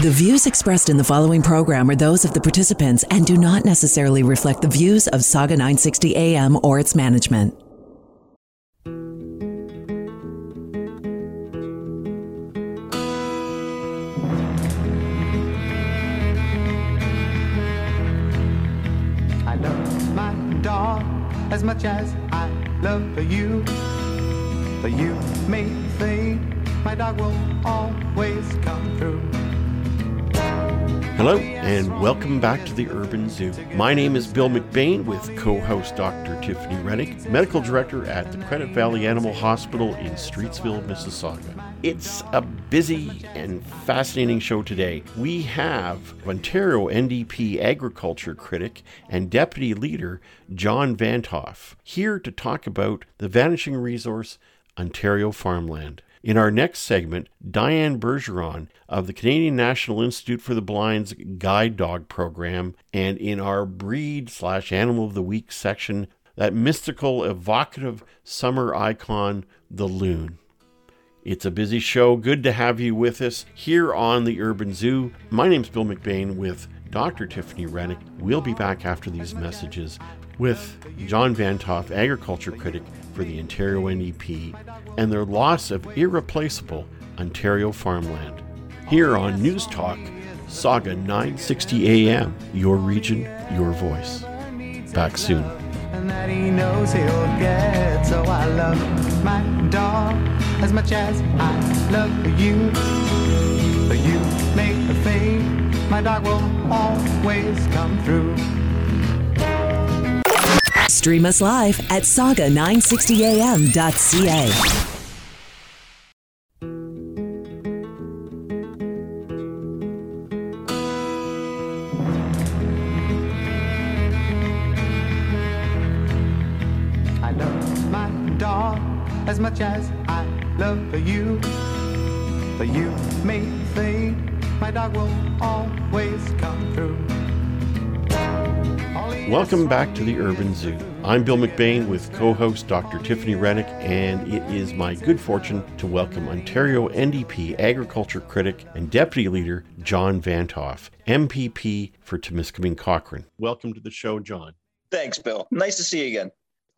The views expressed in the following program are those of the participants and do not necessarily reflect the views of Saga 960 AM or its management. I love my dog as much as I love you. But you may think my dog will always come through. Hello, and welcome back to the Urban Zoo. My name is Bill McBain with co host Dr. Tiffany Rennick, medical director at the Credit Valley Animal Hospital in Streetsville, Mississauga. It's a busy and fascinating show today. We have Ontario NDP agriculture critic and deputy leader John Vanthof here to talk about the vanishing resource, Ontario farmland. In our next segment, Diane Bergeron of the Canadian National Institute for the Blind's Guide Dog Program, and in our Breed slash Animal of the Week section, that mystical, evocative summer icon, the loon. It's a busy show. Good to have you with us here on the Urban Zoo. My name's Bill McBain with Dr. Tiffany Rennick. We'll be back after these messages with John Vanthof, agriculture critic for the Ontario NDP, and their loss of irreplaceable Ontario farmland. Here on News Talk, Saga 960 AM, your region, your voice. Back soon. And that he knows he'll get. So I love my dog as much as I love you. But you make a my dog will always come through. Stream us live at saga960am.ca. I love my dog as much as I love you. But you may think my dog will always come through. Welcome back to the Urban Zoo. I'm Bill McBain with co host Dr. Tiffany Rennick, and it is my good fortune to welcome Ontario NDP agriculture critic and deputy leader John Vanthof, MPP for Temiskaming Cochrane. Welcome to the show, John. Thanks, Bill. Nice to see you again.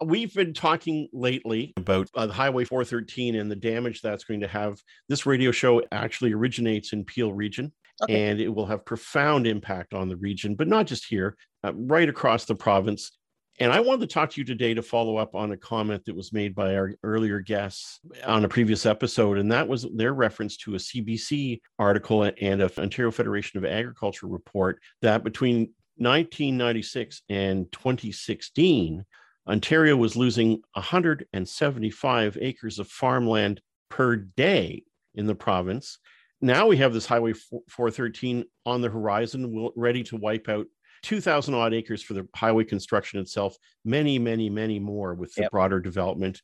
We've been talking lately about uh, Highway 413 and the damage that's going to have. This radio show actually originates in Peel region, Okay. and it will have profound impact on the region, but not just here, uh, right across the province. And I wanted to talk to you today to follow up on a comment that was made by our earlier guests on a previous episode, and that was their reference to a CBC article and a Ontario Federation of Agriculture report that between 1996 and 2016, Ontario was losing 175 acres of farmland per day in the province. Now we have this Highway 413 on the horizon, ready to wipe out 2,000 odd acres for the highway construction itself, many, many, many more with the Yep. broader development.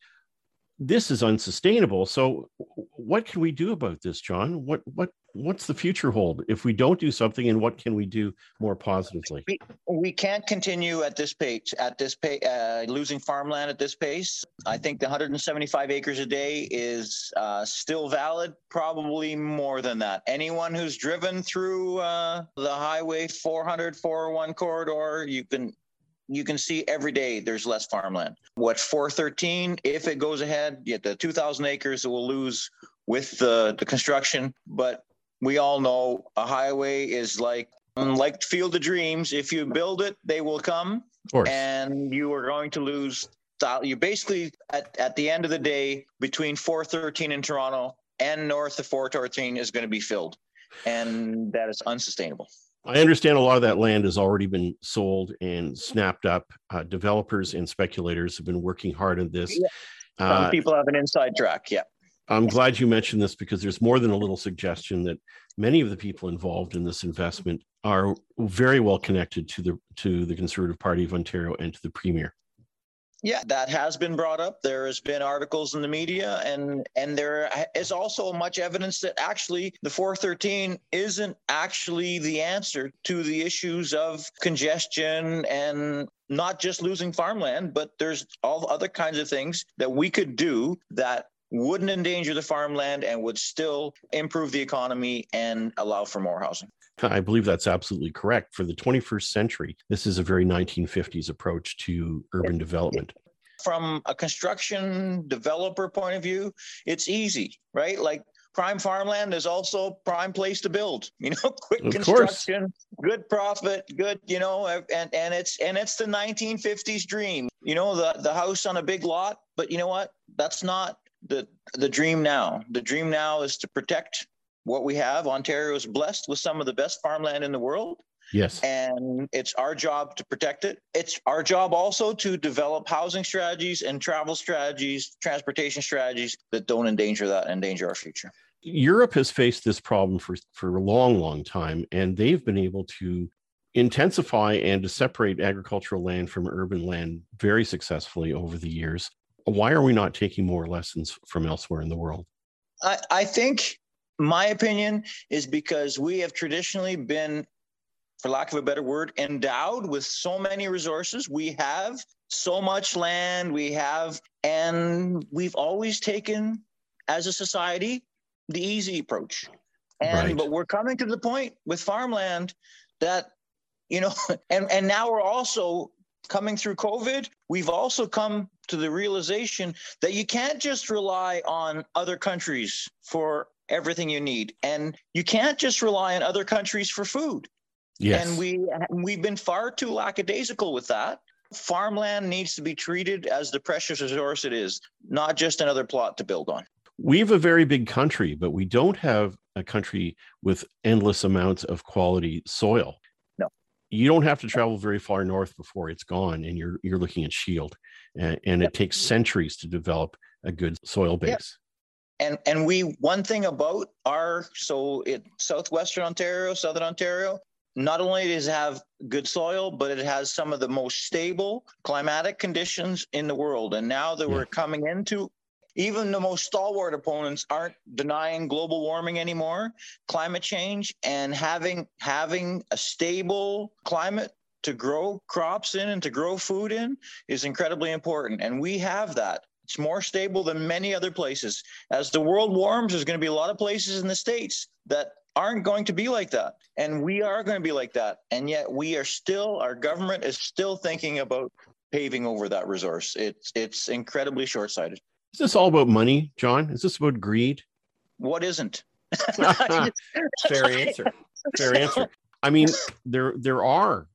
This is unsustainable. So, what can we do about this, John? What what what's the future hold if we don't do something, and what can we do more positively? We, we can't continue at this pace, at this pace, uh, losing farmland at this pace. I think the 175 acres a day is uh, still valid, probably more than that. Anyone who's driven through uh, the Highway 400, 401 corridor, you can you can see every day there's less farmland. What 413, if it goes ahead, yeah, the 2,000 acres it will lose with the, the construction, but we all know a highway is like like Field of Dreams. If you build it, they will come, Of course. and you are going to lose. You basically at at the end of the day, between 413 in Toronto and north of 413 is going to be filled, and that is unsustainable. I understand a lot of that land has already been sold and snapped up. Uh, developers and speculators have been working hard on this. Yeah. Some Uh, people have an inside track. Yeah. I'm glad you mentioned this because there's more than a little suggestion that many of the people involved in this investment are very well connected to the to the Conservative Party of Ontario and to the Premier. Yeah, that has been brought up. There has been articles in the media, and and there is also much evidence that actually the 413 isn't actually the answer to the issues of congestion and not just losing farmland, but there's all other kinds of things that we could do that wouldn't endanger the farmland and would still improve the economy and allow for more housing. I believe that's absolutely correct. For the 21st century, this is a very 1950s approach to urban development. From a construction developer point of view, it's easy, right? Like prime farmland is also prime place to build you know quick Of construction good profit good you know and and it's and it's the 1950s dream you know the the house on a big lot but you know what that's not the the dream now the dream now is to protect what we have ontario is blessed with some of the best farmland in the world Yes. and it's our job to protect it. It's our job also to develop housing strategies and travel strategies, transportation strategies that don't endanger that, endanger our future. Europe has faced this problem for, for a long, long time, and they've been able to intensify and to separate agricultural land from urban land very successfully over the years. Why are we not taking more lessons from elsewhere in the world? I, I think my opinion is because we have traditionally been, for lack of a better word, endowed with so many resources. We have so much land, we have, and we've always taken, as a society, the easy approach. And Right. but we're coming to the point with farmland that, you know, and, and now we're also coming through COVID, we've also come to the realization that you can't just rely on other countries for everything you need. And you can't just rely on other countries for food. Yes. And we we've been far too lackadaisical with that. Farmland needs to be treated as the precious resource it is, not just another plot to build on. we have a very big country, but we don't have a country with endless amounts of quality soil. No. You don't have to travel very far north before it's gone, and you're you're looking at Shield, and, and it takes centuries to develop a good soil Yep. And and we one thing about our so it southwestern ontario southern ontario not only does it have good soil but it has some of the most stable climatic conditions in the world. And now that we're coming into even the most stalwart opponents aren't denying global warming anymore climate change and having having a stable climate to grow crops in and to grow food in is incredibly important. And we have that it's more stable than many other places as the world warms, there's going to be a lot of places in the States that aren't going to be like that. And we are going to be like that. And yet we are still, our government is still thinking about paving over that resource. It's it's incredibly short-sighted. Is this all about money, John? Is this about greed? What isn't? Fair answer. Fair answer. I mean, there there are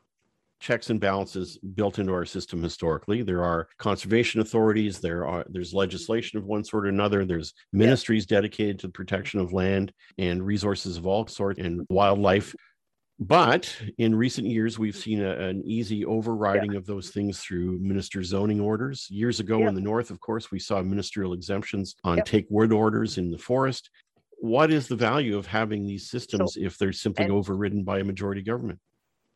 checks and balances built into our system historically. There are conservation authorities. There are there's legislation of one sort or another. There's ministries dedicated to the protection of land and resources of all sorts and wildlife. But in recent years, we've seen a- an easy overriding of those things through minister zoning orders. Years ago Yeah. in the north, of course, we saw ministerial exemptions on take wood orders in the forest. What is the value of having these systems if they're simply and- overridden by a majority government?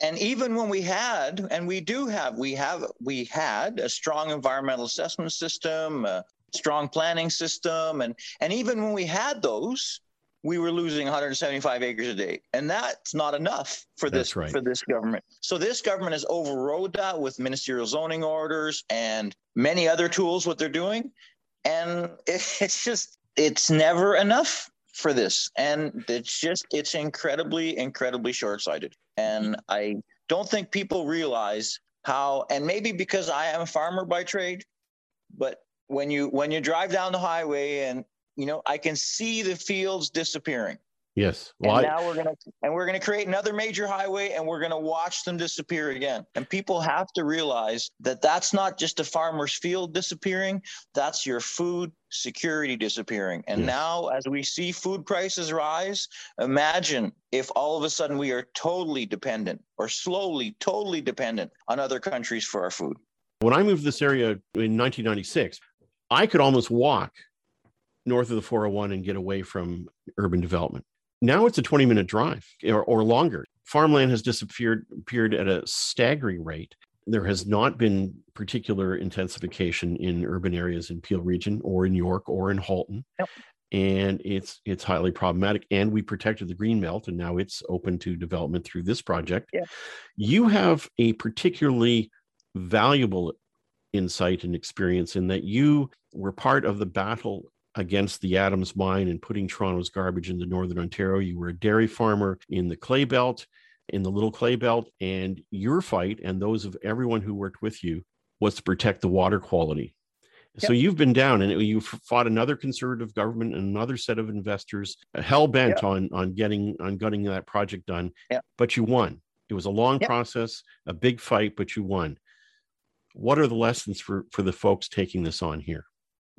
And even when we had and we do have we have we had a strong environmental assessment system a strong planning system and and even when we had those we were losing 175 acres a day. And that's not enough for this right. for this government. So this government has overrode that with ministerial zoning orders and many other tools what they're doing. And it, it's just it's never enough for this and it's just it's incredibly incredibly short-sighted. And mm-hmm. i don't think people realize how and maybe because i am a farmer by trade but when you when you drive down the highway and you know i can see the fields disappearing Yes. Well, and I, now we're gonna and we're gonna create another major highway and we're gonna watch them disappear again. And people have to realize that that's not just a farmer's field disappearing; that's your food security disappearing. And Yes. now, as we see food prices rise, imagine if all of a sudden we are totally dependent, or slowly totally dependent on other countries for our food. when I moved to this area in 1996, I could almost walk north of the 401 and get away from urban development. Now it's a 20 minute drive or, or longer. Farmland has disappeared appeared at a staggering rate. There has not been particular intensification in urban areas in Peel region or in York or in Halton. And it's it's highly problematic. And we protected the green belt, and now it's open to development through this project. Yeah. You have a particularly valuable insight and experience in that you were part of the battle against the Adams mine and putting Toronto's garbage into northern Ontario. You were a dairy farmer in the clay belt, in the little clay belt, and your fight and those of everyone who worked with you was to protect the water quality. So you've been down and you fought another conservative government and another set of investors uh, hell bent Yep. on on getting on getting that project done. Yep. But you won. It was a long Yep. process, a big fight, but you won. What are the lessons for for the folks taking this on here?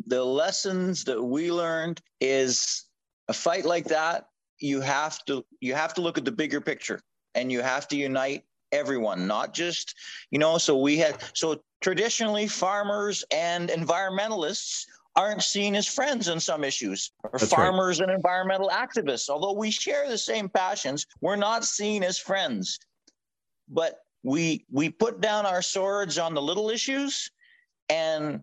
The lessons that we learned is a fight like that you have to you have to look at the bigger picture and you have to unite everyone not just you know so we had so traditionally farmers and environmentalists aren't seen as friends on some issues. Or That's right. farmers and environmental activists. Although we share the same passions we're not seen as friends. But we we put down our swords on the little issues and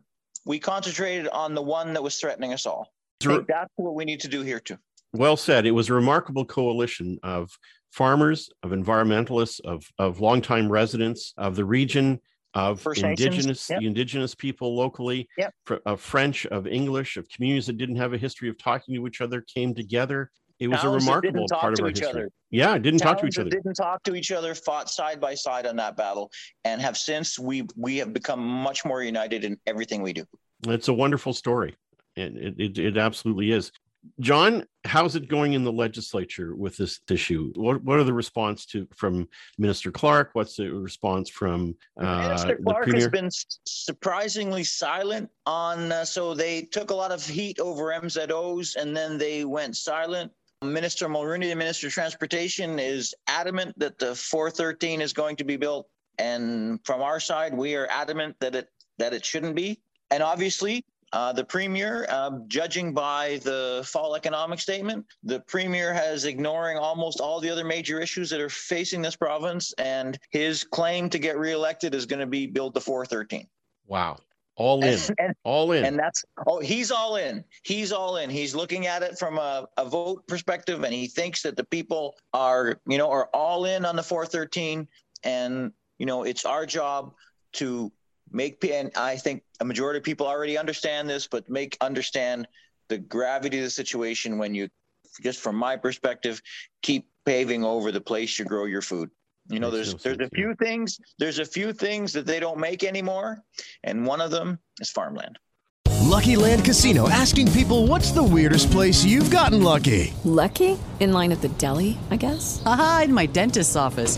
we concentrated on the one that was threatening us all. That's what we need to do here too. Well said. It was a remarkable coalition of farmers, of environmentalists, of of longtime residents of the region, of First indigenous yep. the indigenous people locally, Yep. fr- of French, of English, of communities that didn't have a history of talking to each other came together. It was Towns a remarkable part of our history. other. Yeah, didn't talk to each other. Didn't talk to each other, fought side by side on that battle, and have since we we have become much more united in everything we do. It's a wonderful story. And it, it, it absolutely is. John, how's it going in the legislature with this issue? What, what are the response to from Minister Clark? What's the response from uh, Minister Clark has been surprisingly silent on. Uh, so they took a lot of heat over MZOs, and then they went silent. Minister Mulroney, the Minister of Transportation, is adamant that the 413 is going to be built, and from our side, we are adamant that it that it shouldn't be. And obviously, uh, the premier, uh, judging by the fall economic statement, the premier has ignoring almost all the other major issues that are facing this province, and his claim to get reelected is going to be build the 413. Wow. All in. And, all in. and that's oh, he's all in. He's all in. He's looking at it from a, a vote perspective, and he thinks that the people are, you know, are all in on the 413. And you know, it's our job to make and I think a majority of people already understand this, but make understand the gravity of the situation when you just from my perspective, keep paving over the place you grow your food. You know, there's there's a few things, there's a few things that they don't make anymore, and one of them is farmland. Lucky Land Casino asking people what's the weirdest place you've gotten lucky? Lucky? In line at the deli, I guess? Aha, in my dentist's office.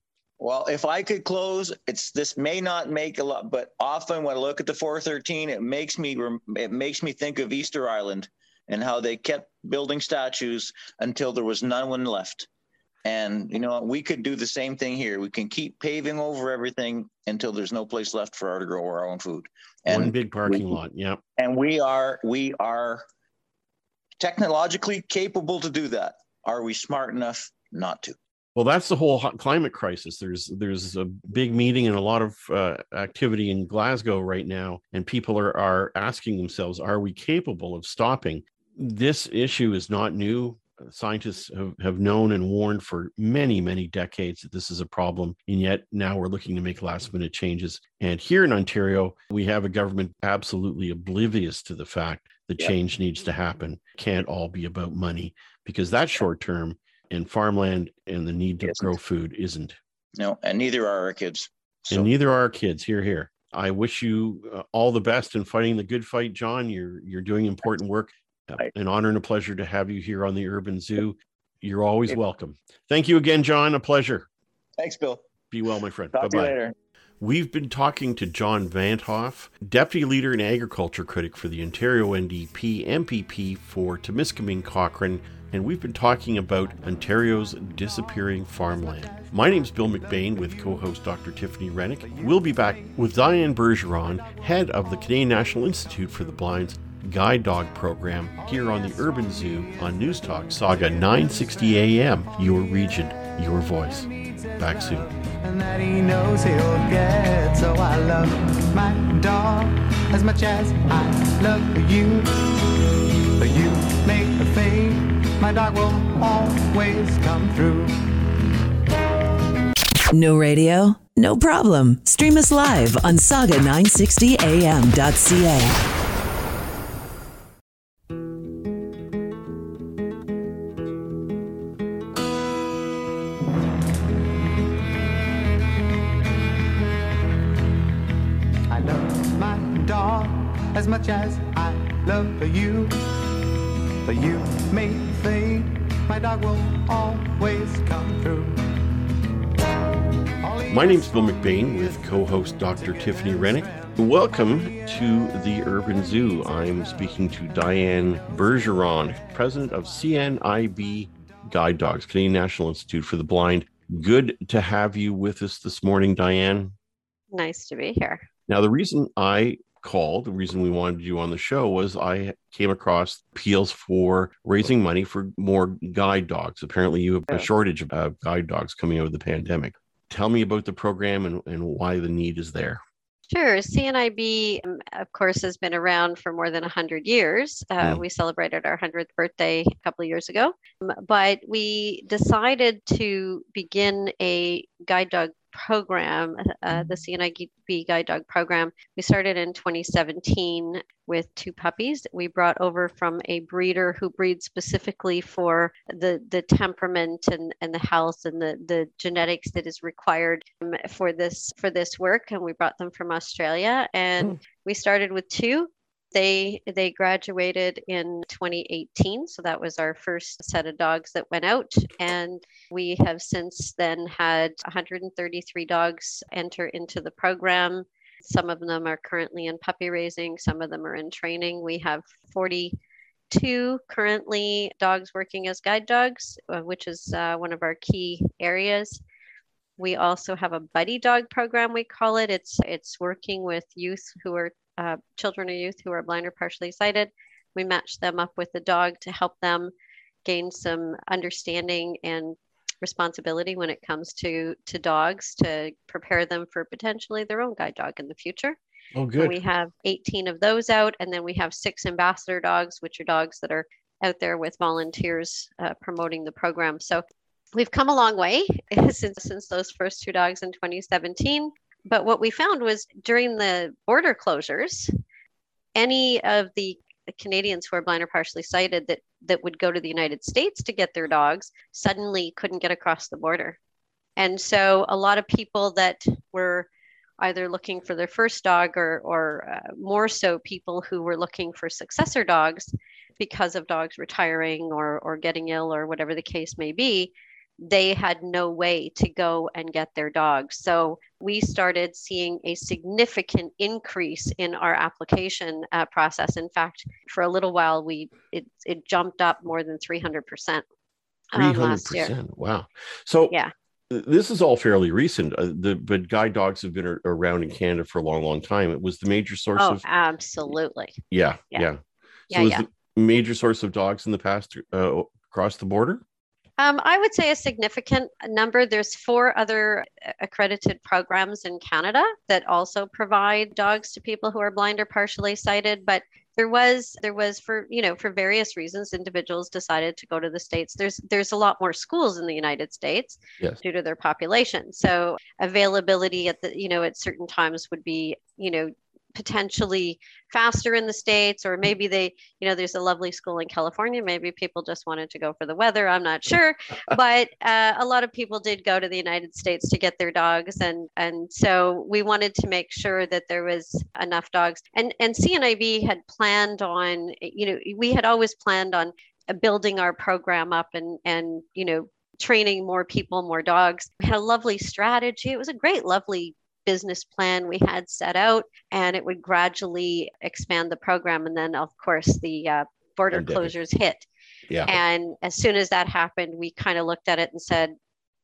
Well, if I could close, it's this may not make a lot, but often when I look at the 413, it makes me it makes me think of Easter Island and how they kept building statues until there was none one left. And you know, we could do the same thing here. We can keep paving over everything until there's no place left for our to grow our own food. And One big parking we- lot. Yeah. and we are we are technologically capable to do that. Are we smart enough not to? Well, that's the whole hot climate crisis. There's there's a big meeting and a lot of uh, activity in Glasgow right now, and people are are asking themselves, are we capable of stopping? This issue is not new. Scientists have, have known and warned for many, many decades that this is a problem. And yet now we're looking to make last minute changes. And here in Ontario, we have a government absolutely oblivious to the fact that Yep. change needs to happen. Can't all be about money because that's short term and farmland and the need to Isn't. grow food isn't. No, and neither are our kids. So and neither are our kids. Here, here. I wish you uh, all the best in fighting the good fight, John. You're you're doing important work. Uh. An honor and a pleasure to have you here on the Urban Zoo. You're always welcome. Thank you again, John. A pleasure. thanks, Bill. Be well, my friend. Talk to you Bye-bye. later. We've been talking to John Vanthof, Deputy Leader and Agriculture Critic for the Ontario NDP, MPP for Temiskaming Cochrane, and we've been talking about Ontario's disappearing farmland. My name's Bill McBain with co host Dr. Tiffany Rennick. We'll be back with Diane Bergeron, head of the Canadian National Institute for the Blind's Guide Dog Program, here on the Urban Zoo on News Talk Saga 960 AM, your region, your voice. Back soon. and that he knows he'll get. So I love my dog as much as I love you. My dog will always come through. No radio? No problem. Stream us live on saga960am.ca. I love my dog as much as I love you. But you make a fade, my dog will always come through. My name's Bill McBain with co host Dr. Tiffany Rennick. Welcome to the Urban Zoo. I'm speaking to Diane Bergeron, president of CNIB Guide Dogs, Canadian National Institute for the Blind. Good to have you with us this morning, Diane. Nice to be here. Now, the reason I called, the reason we wanted you on the show was I came across appeals for raising money for more guide dogs. Apparently, you have a shortage of guide dogs coming out of the pandemic. Tell me about the program and, and why the need is there. Sure. CNIB, um, of course, has been around for more than 100 years. Uh, Mm. We celebrated our 100th birthday a couple of years ago. Um, But we decided to begin a guide dog program, uh, the CNIB Guide Dog Program. We started in 2017 with two puppies we brought over from a breeder who breeds specifically for the, the temperament and, and the health and the, the genetics that is required um, for this for this work. And we brought them from Australia. And we started with two they they graduated in 2018 so that was our first set of dogs that went out and we have since then had 133 dogs enter into the program. Some of them are currently in puppy raising some of them are in training. We have 42 currently dogs working as guide dogs uh, which is uh, one of our key areas. We also have a buddy dog program we call it. It's it's working with youth who are uh, children or youth who are blind or partially sighted. We match them up with a dog to help them gain some understanding and responsibility when it comes to to dogs to prepare them for potentially their own guide dog in the future. Oh, good. we have 18 of those out, and then we have six ambassador dogs, which are dogs that are out there with volunteers uh, promoting the program. So we've come a long way since since those first two dogs in 2017 but what we found was during the border closures any of the canadians who are blind or partially sighted that that would go to the united states to get their dogs suddenly couldn't get across the border. And so a lot of people that were either looking for their first dog or, or uh, more so people who were looking for successor dogs because of dogs retiring or, or getting ill or whatever the case may be they had no way to go and get their dogs. So we started seeing a significant increase in our application uh, process. In fact, for a little while, we it, it jumped up more than 300% um, last year. 300%. Wow. So, Yeah. this is all fairly recent, uh, the, but guide dogs have been ar- around in Canada for a long, long time. It was the major source Oh, of, absolutely. yeah, yeah. yeah. Yeah, So, yeah. the major source of dogs in the past uh, across the border? Um, I would say a significant number. There's four other accredited programs in Canada that also provide dogs to people who are blind or partially sighted. But there was there was for you know for various reasons individuals decided to go to the states. There's there's a lot more schools in the United States Yes. due to their population. So availability at the you know at certain times would be you know potentially faster in the states or maybe they you know there's a lovely school in california maybe people just wanted to go for the weather i'm not sure but uh, a lot of people did go to the united states to get their dogs and and so we wanted to make sure that there was enough dogs and and cnib had planned on you know we had always planned on uh, building our program up and and you know training more people, more dogs. We had a lovely strategy. It was a great, lovely business plan we had set out, and it would gradually expand the program. And then, of course, the uh, border Pandemic. closures hit. Yeah. And as soon as that happened, we kind of looked at it and said,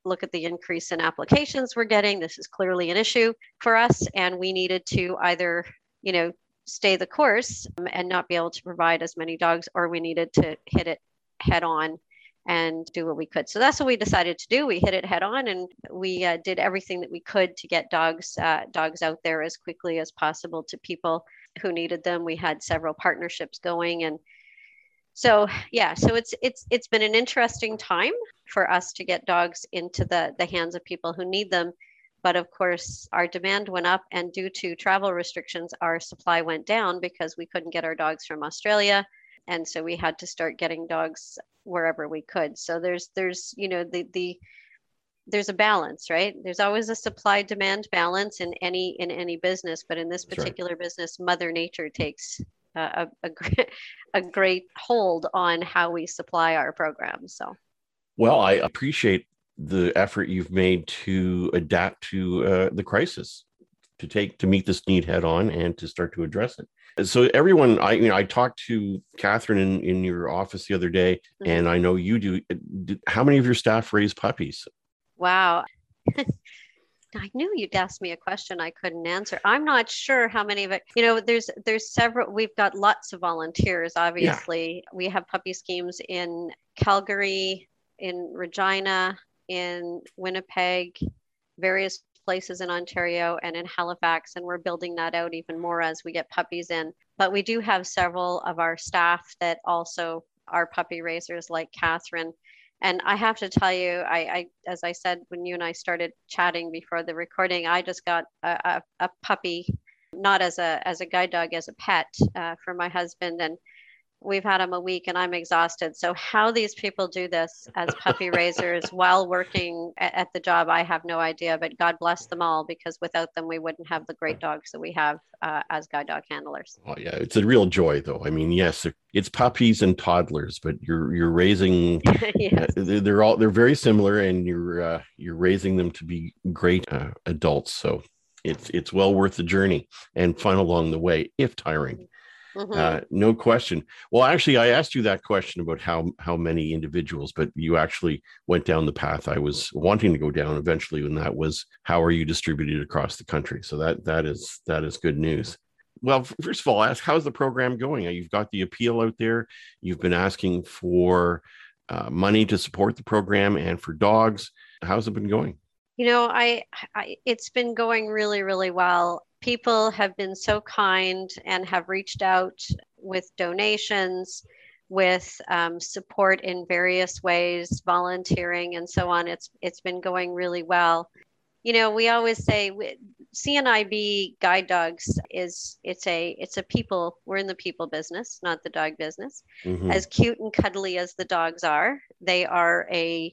look at the increase in applications we're getting. This is clearly an issue for us. And we needed to either, you know, stay the course um, and not be able to provide as many dogs, or we needed to hit it head on and do what we could. So that's what we decided to do. We hit it head on, and we uh, did everything that we could to get dogs uh, dogs out there as quickly as possible to people who needed them. We had several partnerships going, and so yeah, so it's it's it's been an interesting time for us to get dogs into the the hands of people who need them. But of course, our demand went up, and due to travel restrictions, our supply went down because we couldn't get our dogs from Australia and so we had to start getting dogs wherever we could so there's there's you know the the there's a balance right there's always a supply demand balance in any in any business but in this That's right. particular business mother nature takes uh, a, a, great, a great hold on how we supply our programs so Well, I appreciate the effort you've made to adapt to uh, the crisis, to take to meet this need head on, and to start to address it. So everyone, I you know, I talked to Catherine in, in your office the other day, Mhm. and I know you do. How many of your staff raise puppies? wow I knew you'd ask me a question I couldn't answer. I'm not sure how many of it. You know, there's there's several. We've got lots of volunteers. Obviously, we have puppy schemes in Calgary, in Regina, in Winnipeg, various places in Ontario, and in Halifax. And we're building that out even more as we get puppies in. But we do have several of our staff that also are puppy raisers, like Catherine. And I have to tell you, I, I as I said when you and I started chatting before the recording, I just got a, a, a puppy, not as a as a guide dog, as a pet uh, for my husband, and we've had them a week, and I'm exhausted. So how these people do this as puppy raisers while working at, at the job, I have no idea. But God bless them all, because without them, we wouldn't have the great dogs that we have uh, as guide dog handlers. Oh yeah, it's a real joy, though. I mean, yes, it's puppies and toddlers, but you're you're raising. yes. uh, they're, they're all they're very similar, and you're uh, you're raising them to be great uh, adults. So it's it's well worth the journey and fun along the way, if tiring. Mhm. Uh, no question. Well, actually, I asked you that question about how how many individuals, but you actually went down the path I was wanting to go down eventually, and that was how are you distributed across the country. So that that is that is good news. Well, first of all, ask how's the program going? Uh, You've got the appeal out there. You've been asking for uh, money to support the program and for dogs. How's it been going? You know, I, I it's been going really, really well. People have been so kind and have reached out with donations, with um, support in various ways, volunteering and so on. It's it's been going really well. You know, we always say we- CNIB guide dogs is it's a it's a people. We're in the people business, not the dog business Mhm. as cute and cuddly as the dogs are, they are a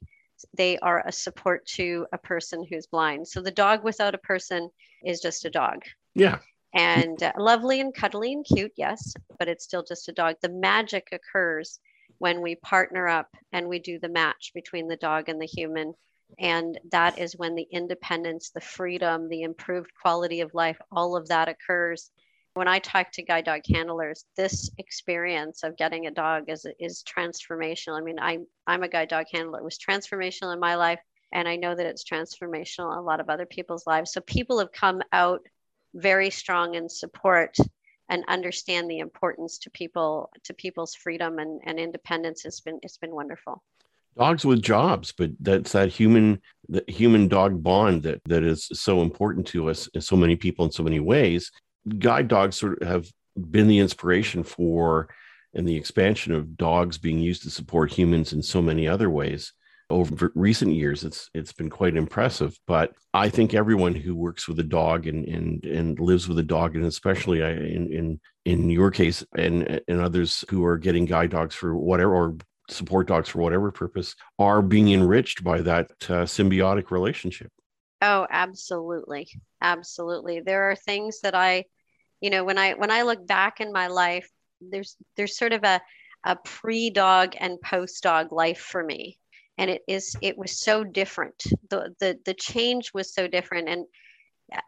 they are a support to a person who's blind. So the dog without a person is just a dog. Yeah. And uh, lovely and cuddly and cute, yes, but it's still just a dog. The magic occurs when we partner up and we do the match between the dog and the human. And that is when the independence, the freedom, the improved quality of life, all of that occurs when I talk to guide dog handlers, this experience of getting a dog is is transformational. I mean, I'm I'm a guide dog handler. It was transformational in my life, and I know that it's transformational in a lot of other people's lives. So people have come out very strong in support and understand the importance to people to people's freedom and, and independence. It's been it's been wonderful. dogs with jobs but that's that human the human dog bond that that is so important to us so many people in so many ways guide dogs sort of have been the inspiration for and the expansion of dogs being used to support humans in so many other ways over recent years it's it's been quite impressive but i think everyone who works with a dog and and and lives with a dog and especially in in in your case and and others who are getting guide dogs for whatever or support dogs for whatever purpose are being enriched by that uh, symbiotic relationship Oh, absolutely. Absolutely. There are things that I, you know, when I when I look back in my life, there's there's sort of a a pre-dog and post-dog life for me. and it is it was so different the the the change was so different and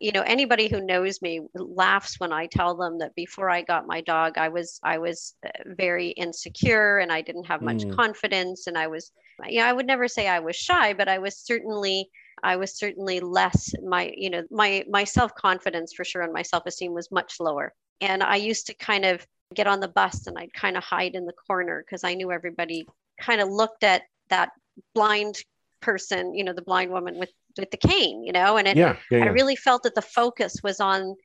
you know anybody who knows me laughs when i tell them that before i got my dog i was i was uh, very insecure and i didn't have much mm. confidence and i was you know i would never say i was shy but i was certainly i was certainly less my you know my my self confidence for sure and my self esteem was much lower and i used to kind of get on the bus and i'd kind of hide in the corner because i knew everybody kind of looked at that blind person you know the blind woman with with the cane, you know, and it, yeah, yeah, yeah. I really felt that the focus was on,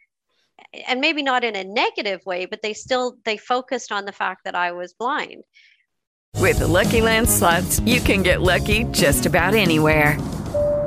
and maybe not in a negative way, but they still they focused on the fact that I was blind. With the Lucky Land slots, you can get lucky just about anywhere.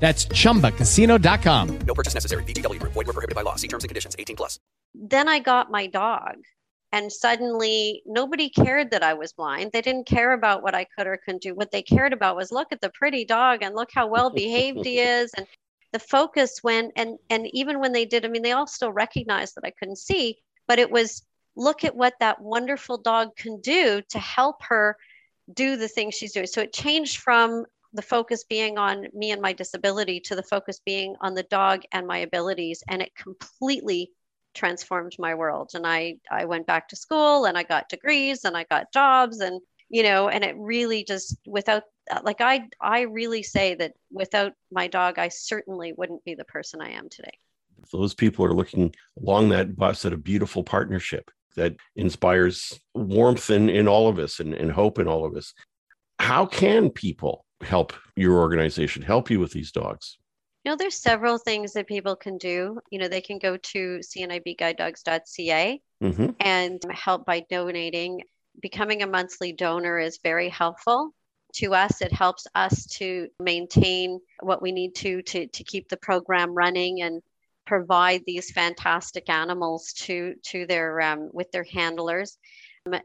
That's ChumbaCasino.com. No purchase necessary. VGW. Void were prohibited by law. See terms and conditions. 18 plus. Then I got my dog. And suddenly nobody cared that I was blind. They didn't care about what I could or couldn't do. What they cared about was look at the pretty dog and look how well behaved he is. And the focus went and and even when they did, I mean, they all still recognized that I couldn't see, but it was look at what that wonderful dog can do to help her do the things she's doing. So it changed from the focus being on me and my disability to the focus being on the dog and my abilities and it completely transformed my world. And i i went back to school and i got degrees and i got jobs and you know and it really just without like i i really say that without my dog i certainly wouldn't be the person i am today. Those people are looking along that bus at a beautiful partnership that inspires warmth in, in all of us and, and hope in all of us. How can people help your organization help you with these dogs? You know, there's several things that people can do. You know, they can go to cnibguidedogs.ca mm-hmm. and help by donating. Becoming a monthly donor is very helpful to us. It helps us to maintain what we need to to, to keep the program running and provide these fantastic animals to to their um, with their handlers.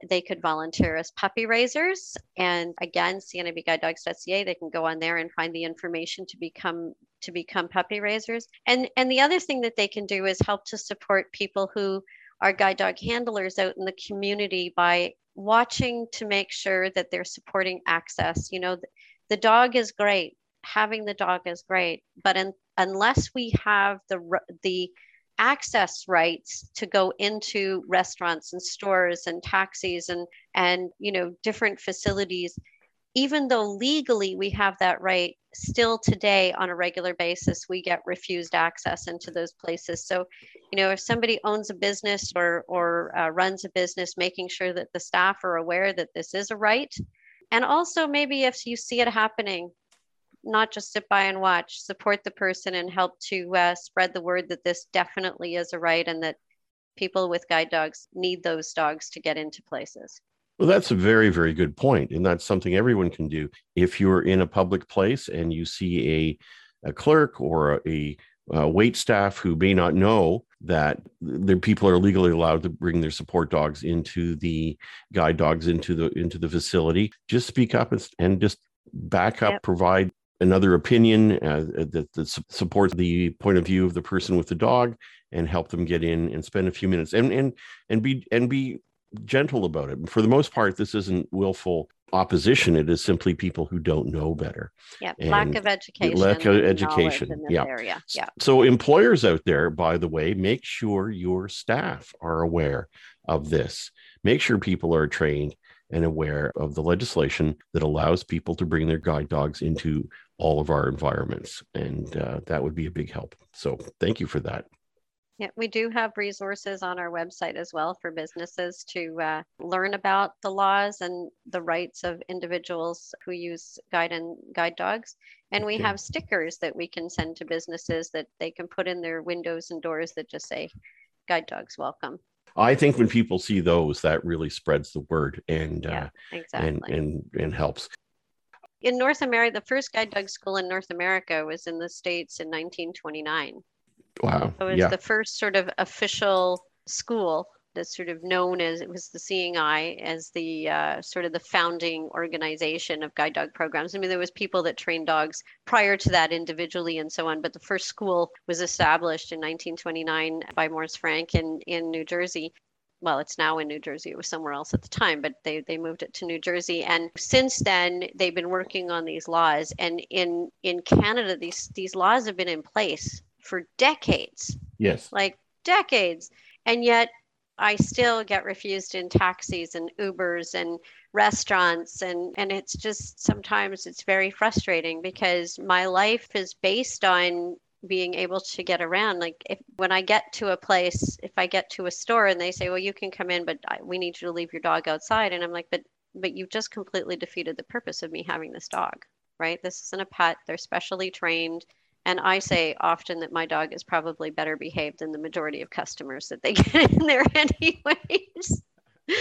They could volunteer as puppy raisers. And again, cnibguidedogs.ca, they can go on there and find the information to become to become puppy raisers. And and the other thing that they can do is help to support people who are guide dog handlers out in the community by watching to make sure that they're supporting access. You know, the, the dog is great. Having the dog is great, but in, unless we have the the access rights to go into restaurants and stores and taxis and and you know different facilities even though legally we have that right still today on a regular basis we get refused access into those places. So you know if somebody owns a business or or uh, runs a business making sure that the staff are aware that this is a right. And also maybe if you see it happening not just sit by and watch, support the person and help to uh, spread the word that this definitely is a right and that people with guide dogs need those dogs to get into places. Well, that's a very, very good point, and that's something everyone can do. If you're in a public place and you see a, a clerk or a, a wait staff who may not know that their people are legally allowed to bring their support dogs into the guide dogs into the into the facility, just speak up and, just back up, yep. provide another opinion uh, that, that supports the point of view of the person with the dog and help them get in and spend a few minutes and and and be and be gentle about it. For the most part, this isn't willful opposition. It is simply people who don't know better. Yeah, and lack of education. Lack of education. yeah. Area. Yeah. So employers out there, by the way, make sure your staff are aware of this. Make sure people are trained and aware of the legislation that allows people to bring their guide dogs into all of our environments. And uh, that would be a big help. So thank you for that. Yeah, we do have resources on our website as well for businesses to uh, learn about the laws and the rights of individuals who use guide and guide dogs. And we Okay. have stickers that we can send to businesses that they can put in their windows and doors that just say guide dogs welcome. I think when people see those, that really spreads the word and Yeah, uh, exactly. and and and helps. In North America, the first guide dog school in North America was in the States in 1929. Wow. So it was yeah. the first sort of official school that's sort of known as it was the Seeing Eye as the uh, sort of the founding organization of guide dog programs. I mean, there was people that trained dogs prior to that individually and so on, but the first school was established in 1929 by Morris Frank in in New Jersey. Well, it's now in New Jersey. It was somewhere else at the time, but they, they moved it to New Jersey. And since then, they've been working on these laws. And in in Canada, these these laws have been in place for decades Yes. like decades. And yet I still get refused in taxis and Ubers and restaurants and and it's just sometimes it's very frustrating because my life is based on being able to get around like if when I get to a place if I get to a store and they say well you can come in but I, we need you to leave your dog outside and I'm like but but you've just completely defeated the purpose of me having this dog right this isn't a pet they're specially trained and I say often that my dog is probably better behaved than the majority of customers that they get in there, anyways.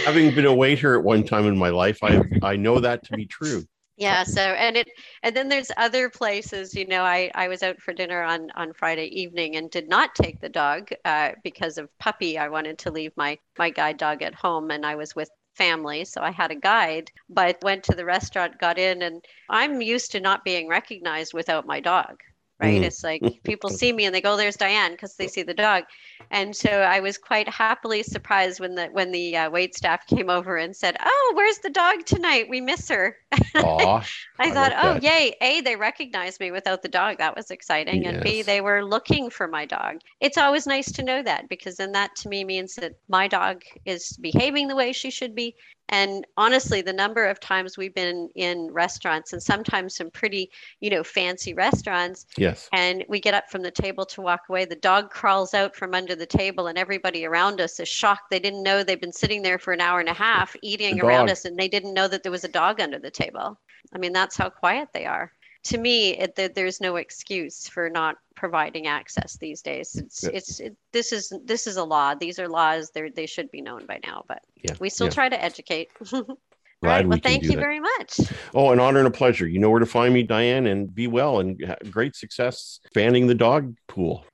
Having been a waiter at one time in my life, I I know that to be true. Yeah. So, and it, and then there's other places, you know, I, I was out for dinner on, on Friday evening and did not take the dog uh, because of puppy. I wanted to leave my, my guide dog at home and I was with family. So I had a guide, but went to the restaurant, got in, and I'm used to not being recognized without my dog. Right. Mm. It's like people see me and they go, "There's Diane," because they see the dog, and so I was quite happily surprised when the when the uh, wait staff came over and said, "Oh, where's the dog tonight? We miss her." I, I thought, like oh, that. yay. A, they recognized me without the dog. That was exciting. And B, they were looking for my dog. It's always nice to know that because then that to me means that my dog is behaving the way she should be. And honestly, the number of times we've been in restaurants and sometimes some pretty, you know, fancy restaurants. Yes. And we get up from the table to walk away. The dog crawls out from under the table, and everybody around us is shocked. They didn't know they've been sitting there for an hour and a half eating around us, and they didn't know that there was a dog under the table. I mean, that's how quiet they are. To me, it, there, there's no excuse for not providing access these days. It's Yeah. it's it, this is this is a law. These are laws. They they should be known by now, but Yeah, we still yeah. try to educate. All right. we Well, thank you that. very much. Oh, an honor and a pleasure. You know where to find me, Diane, and be well and great success expanding the dog pool.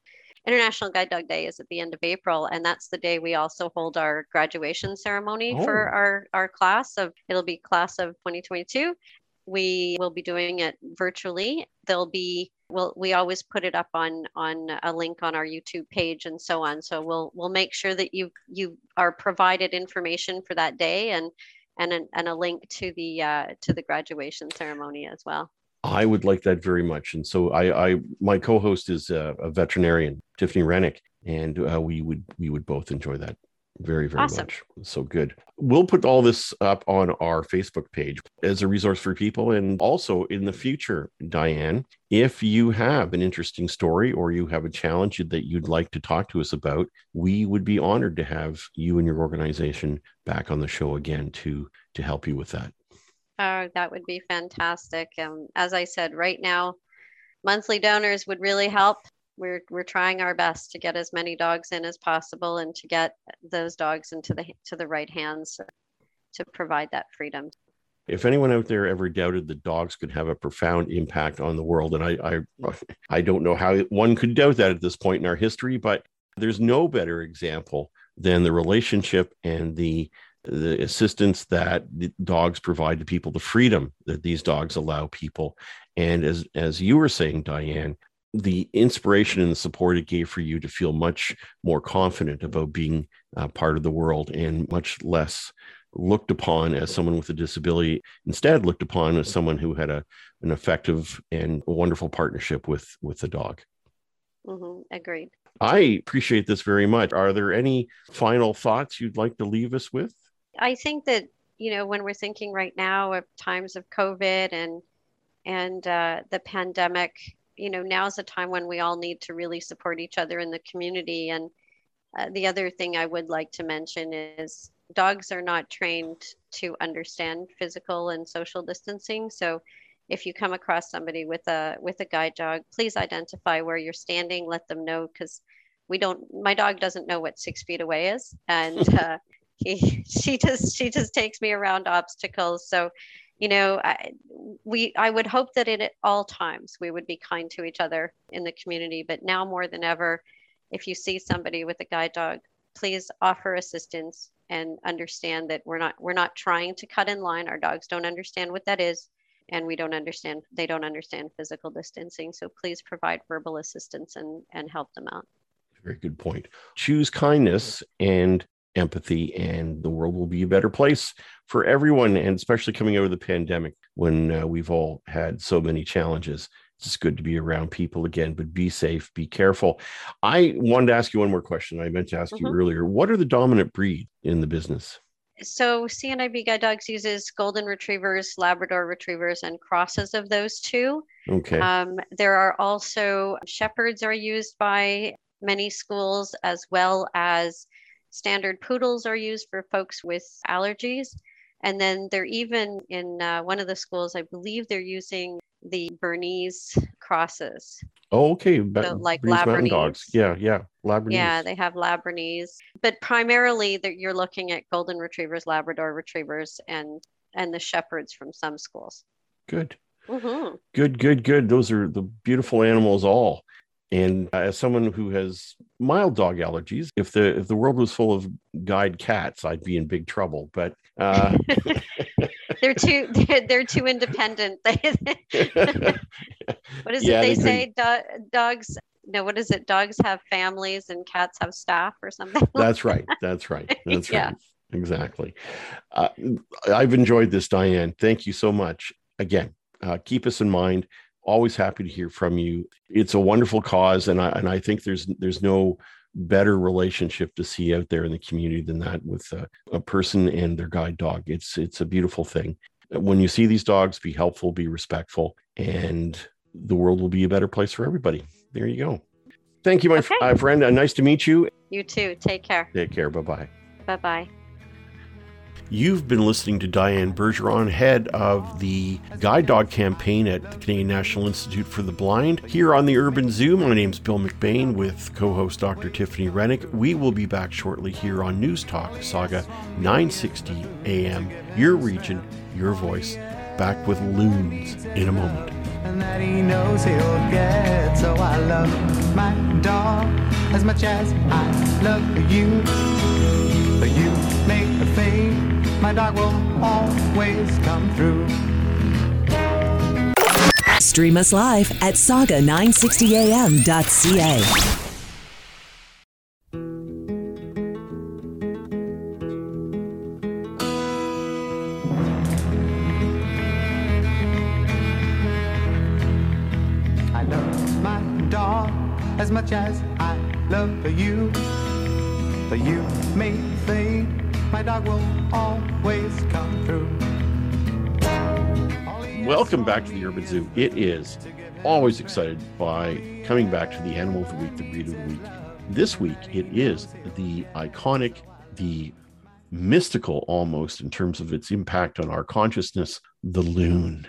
International Guide Dog Day is at the end of April, and that's the day we also hold our graduation ceremony for Oh. our, our class of it'll be class of 2022. We will be doing it virtually. There'll be well, we always put it up on on a link on our YouTube page and so on. So we'll we'll make sure that you you are provided information for that day and and an, and a link to the uh, to the graduation ceremony as well. I would like that very much. And so I, I my co-host is a, a veterinarian, Tiffany Rennick, and uh, we would we would both enjoy that very very Awesome. much. So good. We'll put all this up on our Facebook page as a resource for people, and also in the future, Diane, if you have an interesting story or you have a challenge that you'd like to talk to us about, we would be honored to have you and your organization back on the show again to to help you with that. Oh, that would be fantastic. Um, as I said, right now, monthly donors would really help. We're we're trying our best to get as many dogs in as possible and to get those dogs into the to the right hands to provide that freedom. if anyone out there ever doubted that dogs could have a profound impact on the world and I, I i don't know how one could doubt that at this point in our history but there's no better example than the relationship and the the assistance that the dogs provide to people the freedom that these dogs allow people and as as you were saying diane the inspiration and the support it gave for you to feel much more confident about being uh, part of the world and much less looked upon as someone with a disability instead looked upon as someone who had a an effective and wonderful partnership with with the dog. Hmm Agreed. i appreciate this very much. Are there any final thoughts you'd like to leave us with? I think that you know when we're thinking right now of times of COVID and and uh, the pandemic, you know now's a time when we all need to really support each other in the community and Uh, the other thing I would like to mention is dogs are not trained to understand physical and social distancing. So if you come across somebody with a with a guide dog, please identify where you're standing. Let them know because we don't. My dog doesn't know what six feet away is, and uh, he she just she just takes me around obstacles. So you know I, we i would hope that at all times we would be kind to each other in the community but now more than ever if you see somebody with a guide dog please offer assistance and understand that we're not we're not trying to cut in line. Our dogs don't understand what that is and we don't understand they don't understand physical distancing. So please provide verbal assistance and and help them out. Very good point. Choose kindness and empathy and the world will be a better place for everyone and especially coming out of the pandemic when uh, we've all had so many challenges it's just good to be around people again but be safe be careful i wanted to ask you one more question i meant to ask mm-hmm. you earlier what are the dominant breed in the business so CNIB Guide Dogs uses golden retrievers, Labrador retrievers, and crosses of those two. Okay. Um, there are also shepherds are used by many schools as well as standard poodles are used for folks with allergies. And then they're even in uh, one of the schools, I believe they're using the Bernese crosses. Oh, okay. So like Labrador dogs. Yeah, yeah. Labrador. Yeah, they have Labradors, but primarily you're looking at golden retrievers, Labrador retrievers, and and the shepherds from some schools. Good. Mm-hmm. Good, good, good. Those are the beautiful animals all. And as someone who has mild dog allergies, if the if the world was full of guide cats, I'd be in big trouble. But uh... they're too they're, they're too independent. what is yeah, it they, they say? Do- dogs no, what is it? Dogs have families and cats have staff or something. That's right. That's right. That's yeah. right. Exactly. Uh, I've enjoyed this, Diane. Thank you so much. Again, uh, keep us in mind always happy to hear from you. It's a wonderful cause, and I and I think there's there's no better relationship to see out there in the community than that with a, a person and their guide dog. It's it's a beautiful thing. When you see these dogs, be helpful, be respectful, and the world will be a better place for everybody. There you go. Thank you, my okay. f- uh, friend. Uh, nice to meet you. You too. Take care. Take care. Bye bye. Bye bye. You've been listening to Diane Bergeron, head of the Guide Dog campaign at the Canadian National Institute for the Blind. Here on the Urban Zoo, my name's Bill McBain with co host Dr. Tiffany Rennick. We will be back shortly here on News Talk Saga 960 AM. Your region, your voice. Back with loons in a moment. And that he knows he'll get. So I love my dog as much as I love you. My dog will always come through. Stream us live at saga960am.ca. I love my dog as much as I love you. But you may think my dog will always come through. Welcome back to the Urban Zoo. It is always excited by coming back to the animal of the week, the breed of the week. This week, it is the iconic, the mystical almost in terms of its impact on our consciousness, the loon.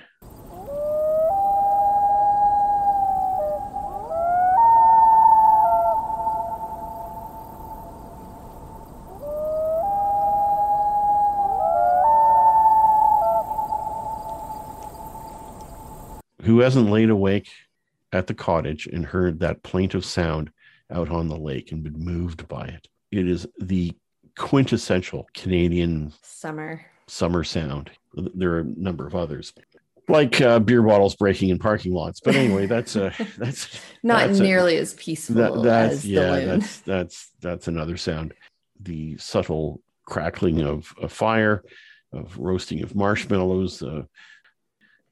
Who hasn't laid awake at the cottage and heard that plaintive sound out on the lake and been moved by it? It is the quintessential Canadian summer summer sound. There are a number of others, like uh, beer bottles breaking in parking lots. But anyway, that's a that's not that's nearly a, as peaceful that, that's, as yeah, the loon. That's that's that's another sound. The subtle crackling of a fire, of roasting of marshmallows, uh,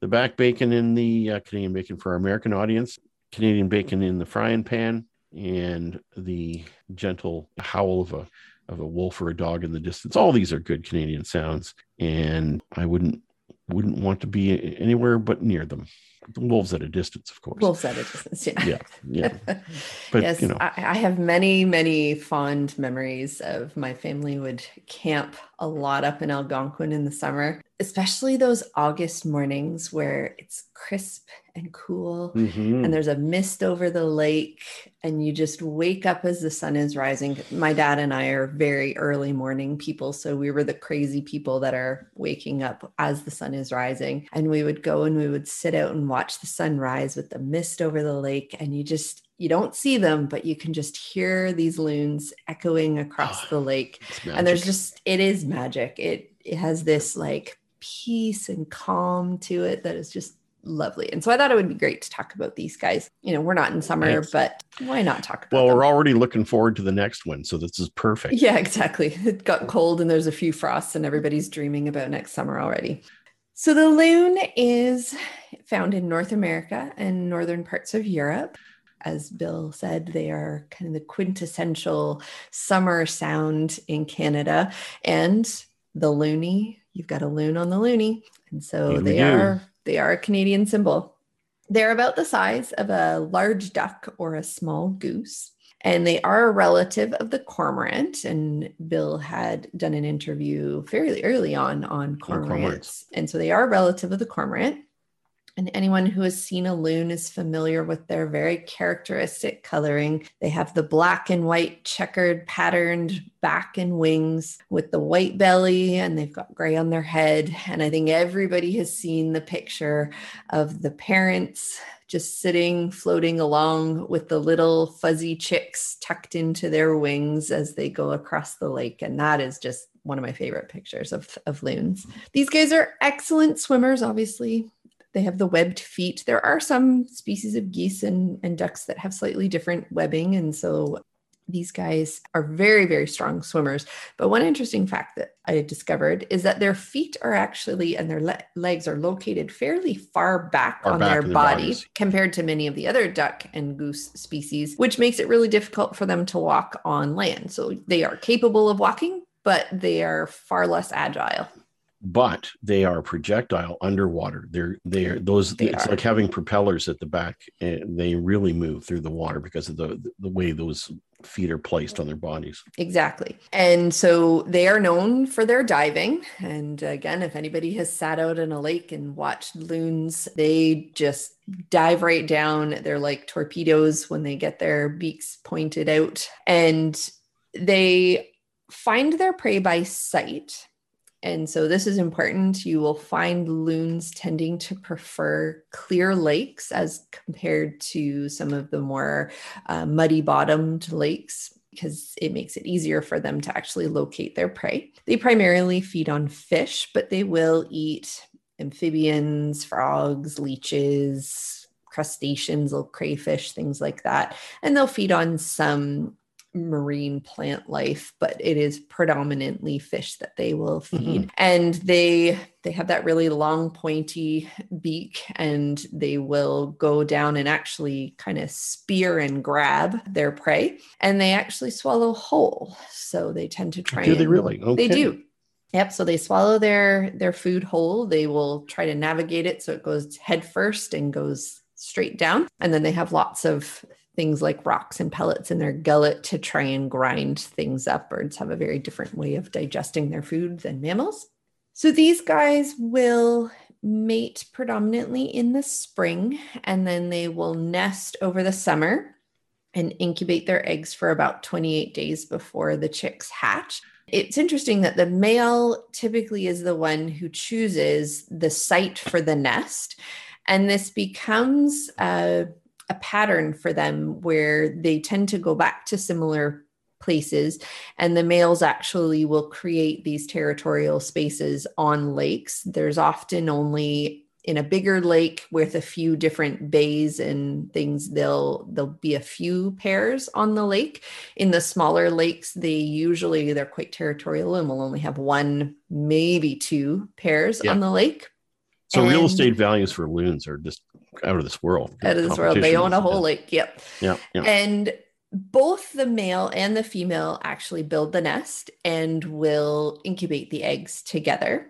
the back bacon in the uh, Canadian bacon for our American audience, Canadian bacon in the frying pan, and the gentle howl of a of a wolf or a dog in the distance. All these are good Canadian sounds, and I wouldn't wouldn't want to be anywhere but near them. wolves at a distance, of course. Wolves at a distance, yeah. Yeah, yeah. But yes, you know, I, I have many, many fond memories of my family would camp a lot up in Algonquin in the summer, especially those August mornings where it's crisp and cool Mhm. and there's a mist over the lake and you just wake up as the sun is rising. My dad and I are very early morning people, so we were the crazy people that are waking up as the sun is rising and we would go and we would sit out and watch the sun rise with the mist over the lake and you just you don't see them but you can just hear these loons echoing across ah, the lake. and there's just it is magic. It it has this like peace and calm to it that is just lovely. And so i thought it would be great to talk about these guys. You know we're not in summer Thanks. but why not talk about well, them? we're already looking forward to the next one, so this is perfect. yeah exactly. It got cold and there's a few frosts and everybody's dreaming about next summer already. So the loon is found in north america and northern parts of europe as Bill said, they are kind of the quintessential summer sound in Canada. And the loonie, you've got a loon on the loonie. And so Here they are they are a Canadian symbol. They're about the size of a large duck or a small goose. And they are a relative of the cormorant. And Bill had done an interview fairly early on on cormorants. cormorants. And so they are a relative of the cormorant. And anyone who has seen a loon is familiar with their very characteristic coloring. They have the black and white checkered patterned back and wings with the white belly, and they've got gray on their head. And I think everybody has seen the picture of the parents just sitting, floating along with the little fuzzy chicks tucked into their wings as they go across the lake. And that is just one of my favorite pictures of, of loons. These guys are excellent swimmers, obviously. They have the webbed feet. There are some species of geese and, and ducks that have slightly different webbing. And so these guys are very, very strong swimmers. But one interesting fact that I discovered is that their feet are actually and their le- legs are located fairly far back Far on back their their body bodies. compared to many of the other duck and goose species, which makes it really difficult for them to walk on land. So they are capable of walking, but they are far less agile. But they are projectile underwater. They're they're mm, those. They it's are. like having propellers at the back, and they really move through the water because of the the way those feet are placed on their bodies. Exactly. And so they are known for their diving. And again, if anybody has sat out in a lake and watched loons, they just dive right down. They're like torpedoes when they get their beaks pointed out. And they find their prey by sight. And so this is important. You will find loons tending to prefer clear lakes as compared to some of the more uh, muddy bottomed lakes because it makes it easier for them to actually locate their prey. They primarily feed on fish, but they will eat amphibians, frogs, leeches, crustaceans, little crayfish, things like that. And they'll feed on some marine plant life but it is predominantly fish that they will feed Mhm. and they they have that really long pointy beak and they will go down and actually kind of spear and grab their prey and they actually swallow whole so they tend to try Do they and- really? they do Yep. So they swallow their their food whole. They will try to navigate it so it goes head first and goes straight down. And then they have lots of things like rocks and pellets in their gullet to try and grind things up. Birds have a very different way of digesting their food than mammals. So these guys will mate predominantly in the spring and then they will nest over the summer and incubate their eggs for about 28 days before the chicks hatch. It's interesting that the male typically is the one who chooses the site for the nest. And this becomes a, a pattern for them where they tend to go back to similar places. And the males actually will create these territorial spaces on lakes. There's often only in a bigger lake with a few different bays and things they'll there'll be a few pairs on the lake in the smaller lakes they usually they're quite territorial and will only have one maybe two pairs Yeah. on the lake So real estate values for loons are just out of this world. out of this world they own a whole lake yep Yeah, yeah. and both the male and the female actually build the nest and will incubate the eggs together.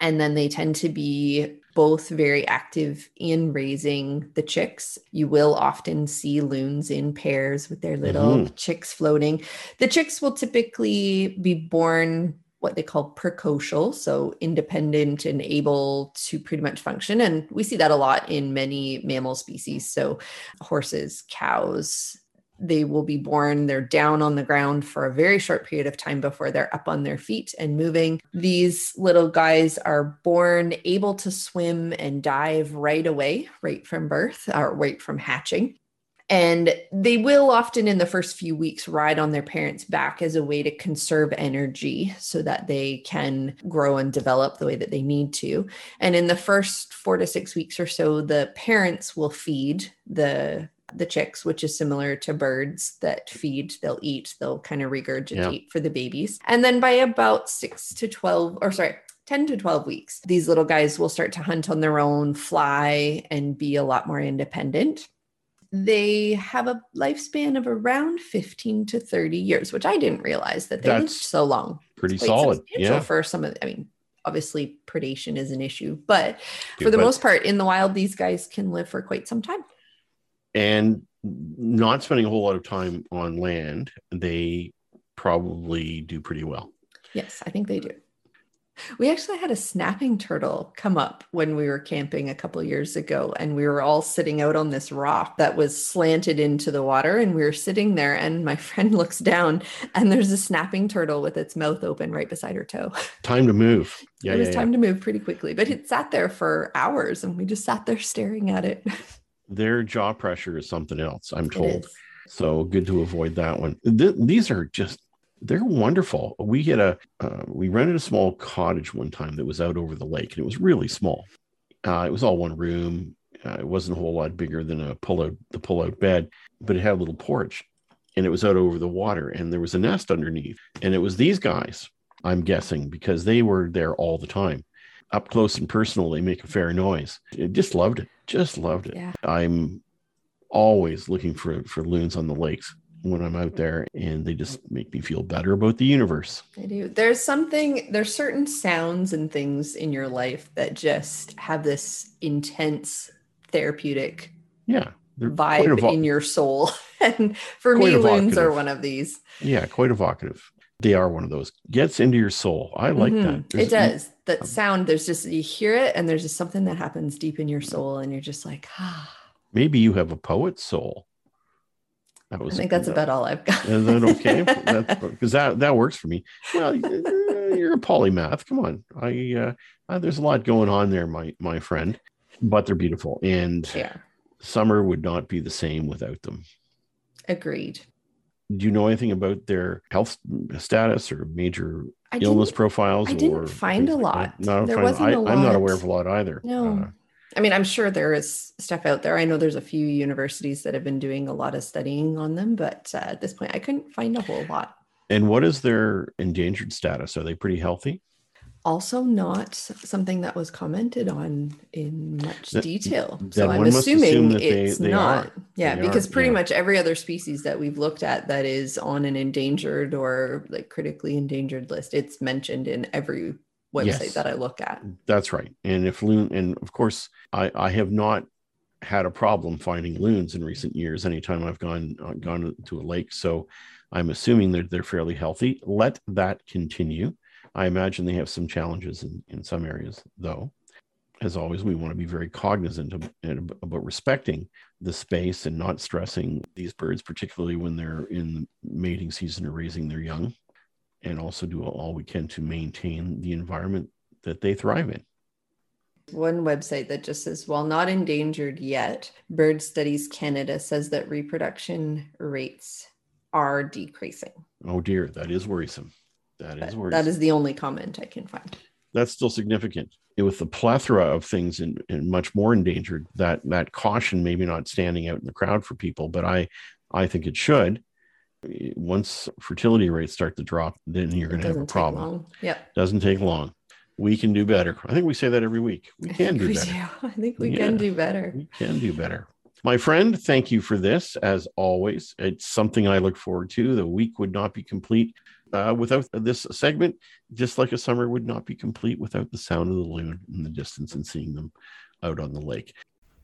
And then they tend to be both very active in raising the chicks. You will often see loons in pairs with their little Mhm. chicks floating. The chicks will typically be born what they call precocial, so independent and able to pretty much function. And we see that a lot in many mammal species. So horses, cows, they will be born, they're down on the ground for a very short period of time before they're up on their feet and moving. These little guys are born able to swim and dive right away, right from birth or right from hatching. And they will often, in the first few weeks, ride on their parents' back as a way to conserve energy so that they can grow and develop the way that they need to. And in the first four to six weeks or so, the parents will feed the the chicks, which is similar to birds that feed, they'll eat, they'll kind of regurgitate for the babies. And then by about six to 12, or sorry, 10 to 12 weeks, these little guys will start to hunt on their own, fly, and be a lot more independent they have a lifespan of around 15 to 30 years, which I didn't realize that they lived That's so long. pretty solid, yeah. For some of, I mean, obviously predation is an issue, but for the but- most part, in the wild, these guys can live for quite some time. and not spending a whole lot of time on land, they probably do pretty well. Yes, I think they do. We actually had a snapping turtle come up when we were camping a couple years ago, and we were all sitting out on this rock that was slanted into the water. And we were sitting there, and my friend looks down, and there's a snapping turtle with its mouth open right beside her toe. Time to move. Yeah, it was yeah, time yeah. to move pretty quickly, but it sat there for hours, and we just sat there staring at it. Their jaw pressure is something else, I'm told. So good to avoid that one. Th- these are just they're wonderful. We had a uh, we rented a small cottage one time that was out over the lake, and it was really small. Uh, it was all one room. Uh, it wasn't a whole lot bigger than a pull out the pull out bed, but it had a little porch, and it was out over the water, and there was a nest underneath, and it was these guys. I'm guessing because they were there all the time, up close and personal. They make a fair noise. I just loved it. Just loved it. Yeah. I'm always looking for for loons on the lakes when I'm out there, and they just make me feel better about the universe. I do. There's something, there's certain sounds and things in your life that just have this intense therapeutic Yeah, vibe evo- in your soul. And for Quite me, loons are one of these. yeah, quite evocative. They are one of those gets into your soul. I like Mhm. that. It There's- does. That sound, there's just, you hear it, and there's just something that happens deep in your soul, and you're just like, ah. Maybe you have a poet's soul. That I think that's about all I've got. Is that okay? Because that that works for me. Well, uh, you're a polymath. Come on, I uh, uh, there's a lot going on there, my my friend. But they're beautiful, and Yeah. summer would not be the same without them. Agreed. Do you know anything about their health status or major I illness didn't- I didn't or find a lot. Not There wasn't I, a I'm not aware of a lot either. No. Uh, I mean, I'm sure there is stuff out there. I know there's a few universities that have been doing a lot of studying on them, but uh, at this point, I couldn't find a whole lot. and what is their endangered status? Are they pretty healthy? Also, not something that was commented on in much Th- detail. So I'm must assume assuming they- it's they not. are. Yeah, They because are, pretty yeah. much every other species that we've looked at that is on an endangered or like critically endangered list, it's mentioned in every website Yes. that I look at. That's right. And if loon, and of course, I, I have not had a problem finding loons in recent years. Anytime I've gone uh, gone to a lake, so I'm assuming that they're fairly healthy. Let that continue. I imagine they have some challenges in, in some areas, though. As always, we want to be very cognizant of, about respecting the space and not stressing these birds, particularly when they're in mating season or raising their young, and also do all we can to maintain the environment that they thrive in. One website that just says, while not endangered yet, Bird Studies Canada says that reproduction rates are decreasing. Oh dear, that is worrisome. That is worrisome. That is the only comment I can find. That's still significant. With the plethora of things and, and much more endangered, that that caution maybe not standing out in the crowd for people, but I I think it should. Once fertility rates start to drop, then you're going to have a problem. Yeah. Doesn't take long. We can do better. I think we say that every week. We can do we better. do. I think we can do better. We can do better. My friend, thank you for this. As always, it's something I look forward to. The week would not be complete Uh, without this segment, just like a summer would not be complete without the sound of the loon in the distance and seeing them out on the lake.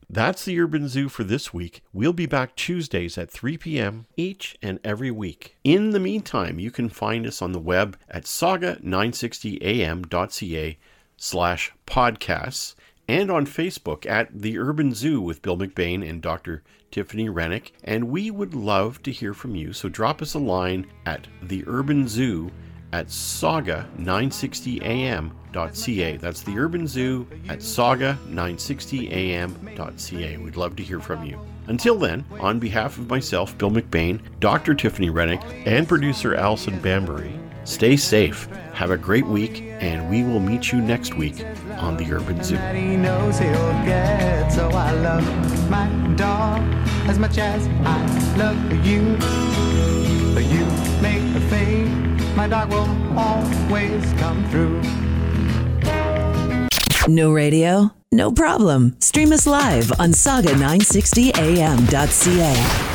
That's the Urban Zoo for this week. We'll be back Tuesdays at 3 p.m. each and every week. In the meantime, you can find us on the web at saga960am.ca slash podcasts and on Facebook at The Urban Zoo with Bill McBain and Dr. Tiffany Rennick. And we would love to hear from you, so drop us a line at The Urban Zoo at saga960am.ca. That's the Urban Zoo at saga960am.ca. We'd love to hear from you. Until then, on behalf of myself, Bill McBain, Dr. Tiffany Rennick, and producer Alison Bambury, stay safe, have a great week, and we will meet you next week on the Urban Zoo. He knows he'll get, so I love my dog as much as I love you. You make a fade, my dog will always come through. No radio? No problem. Stream us live on saga960am.ca.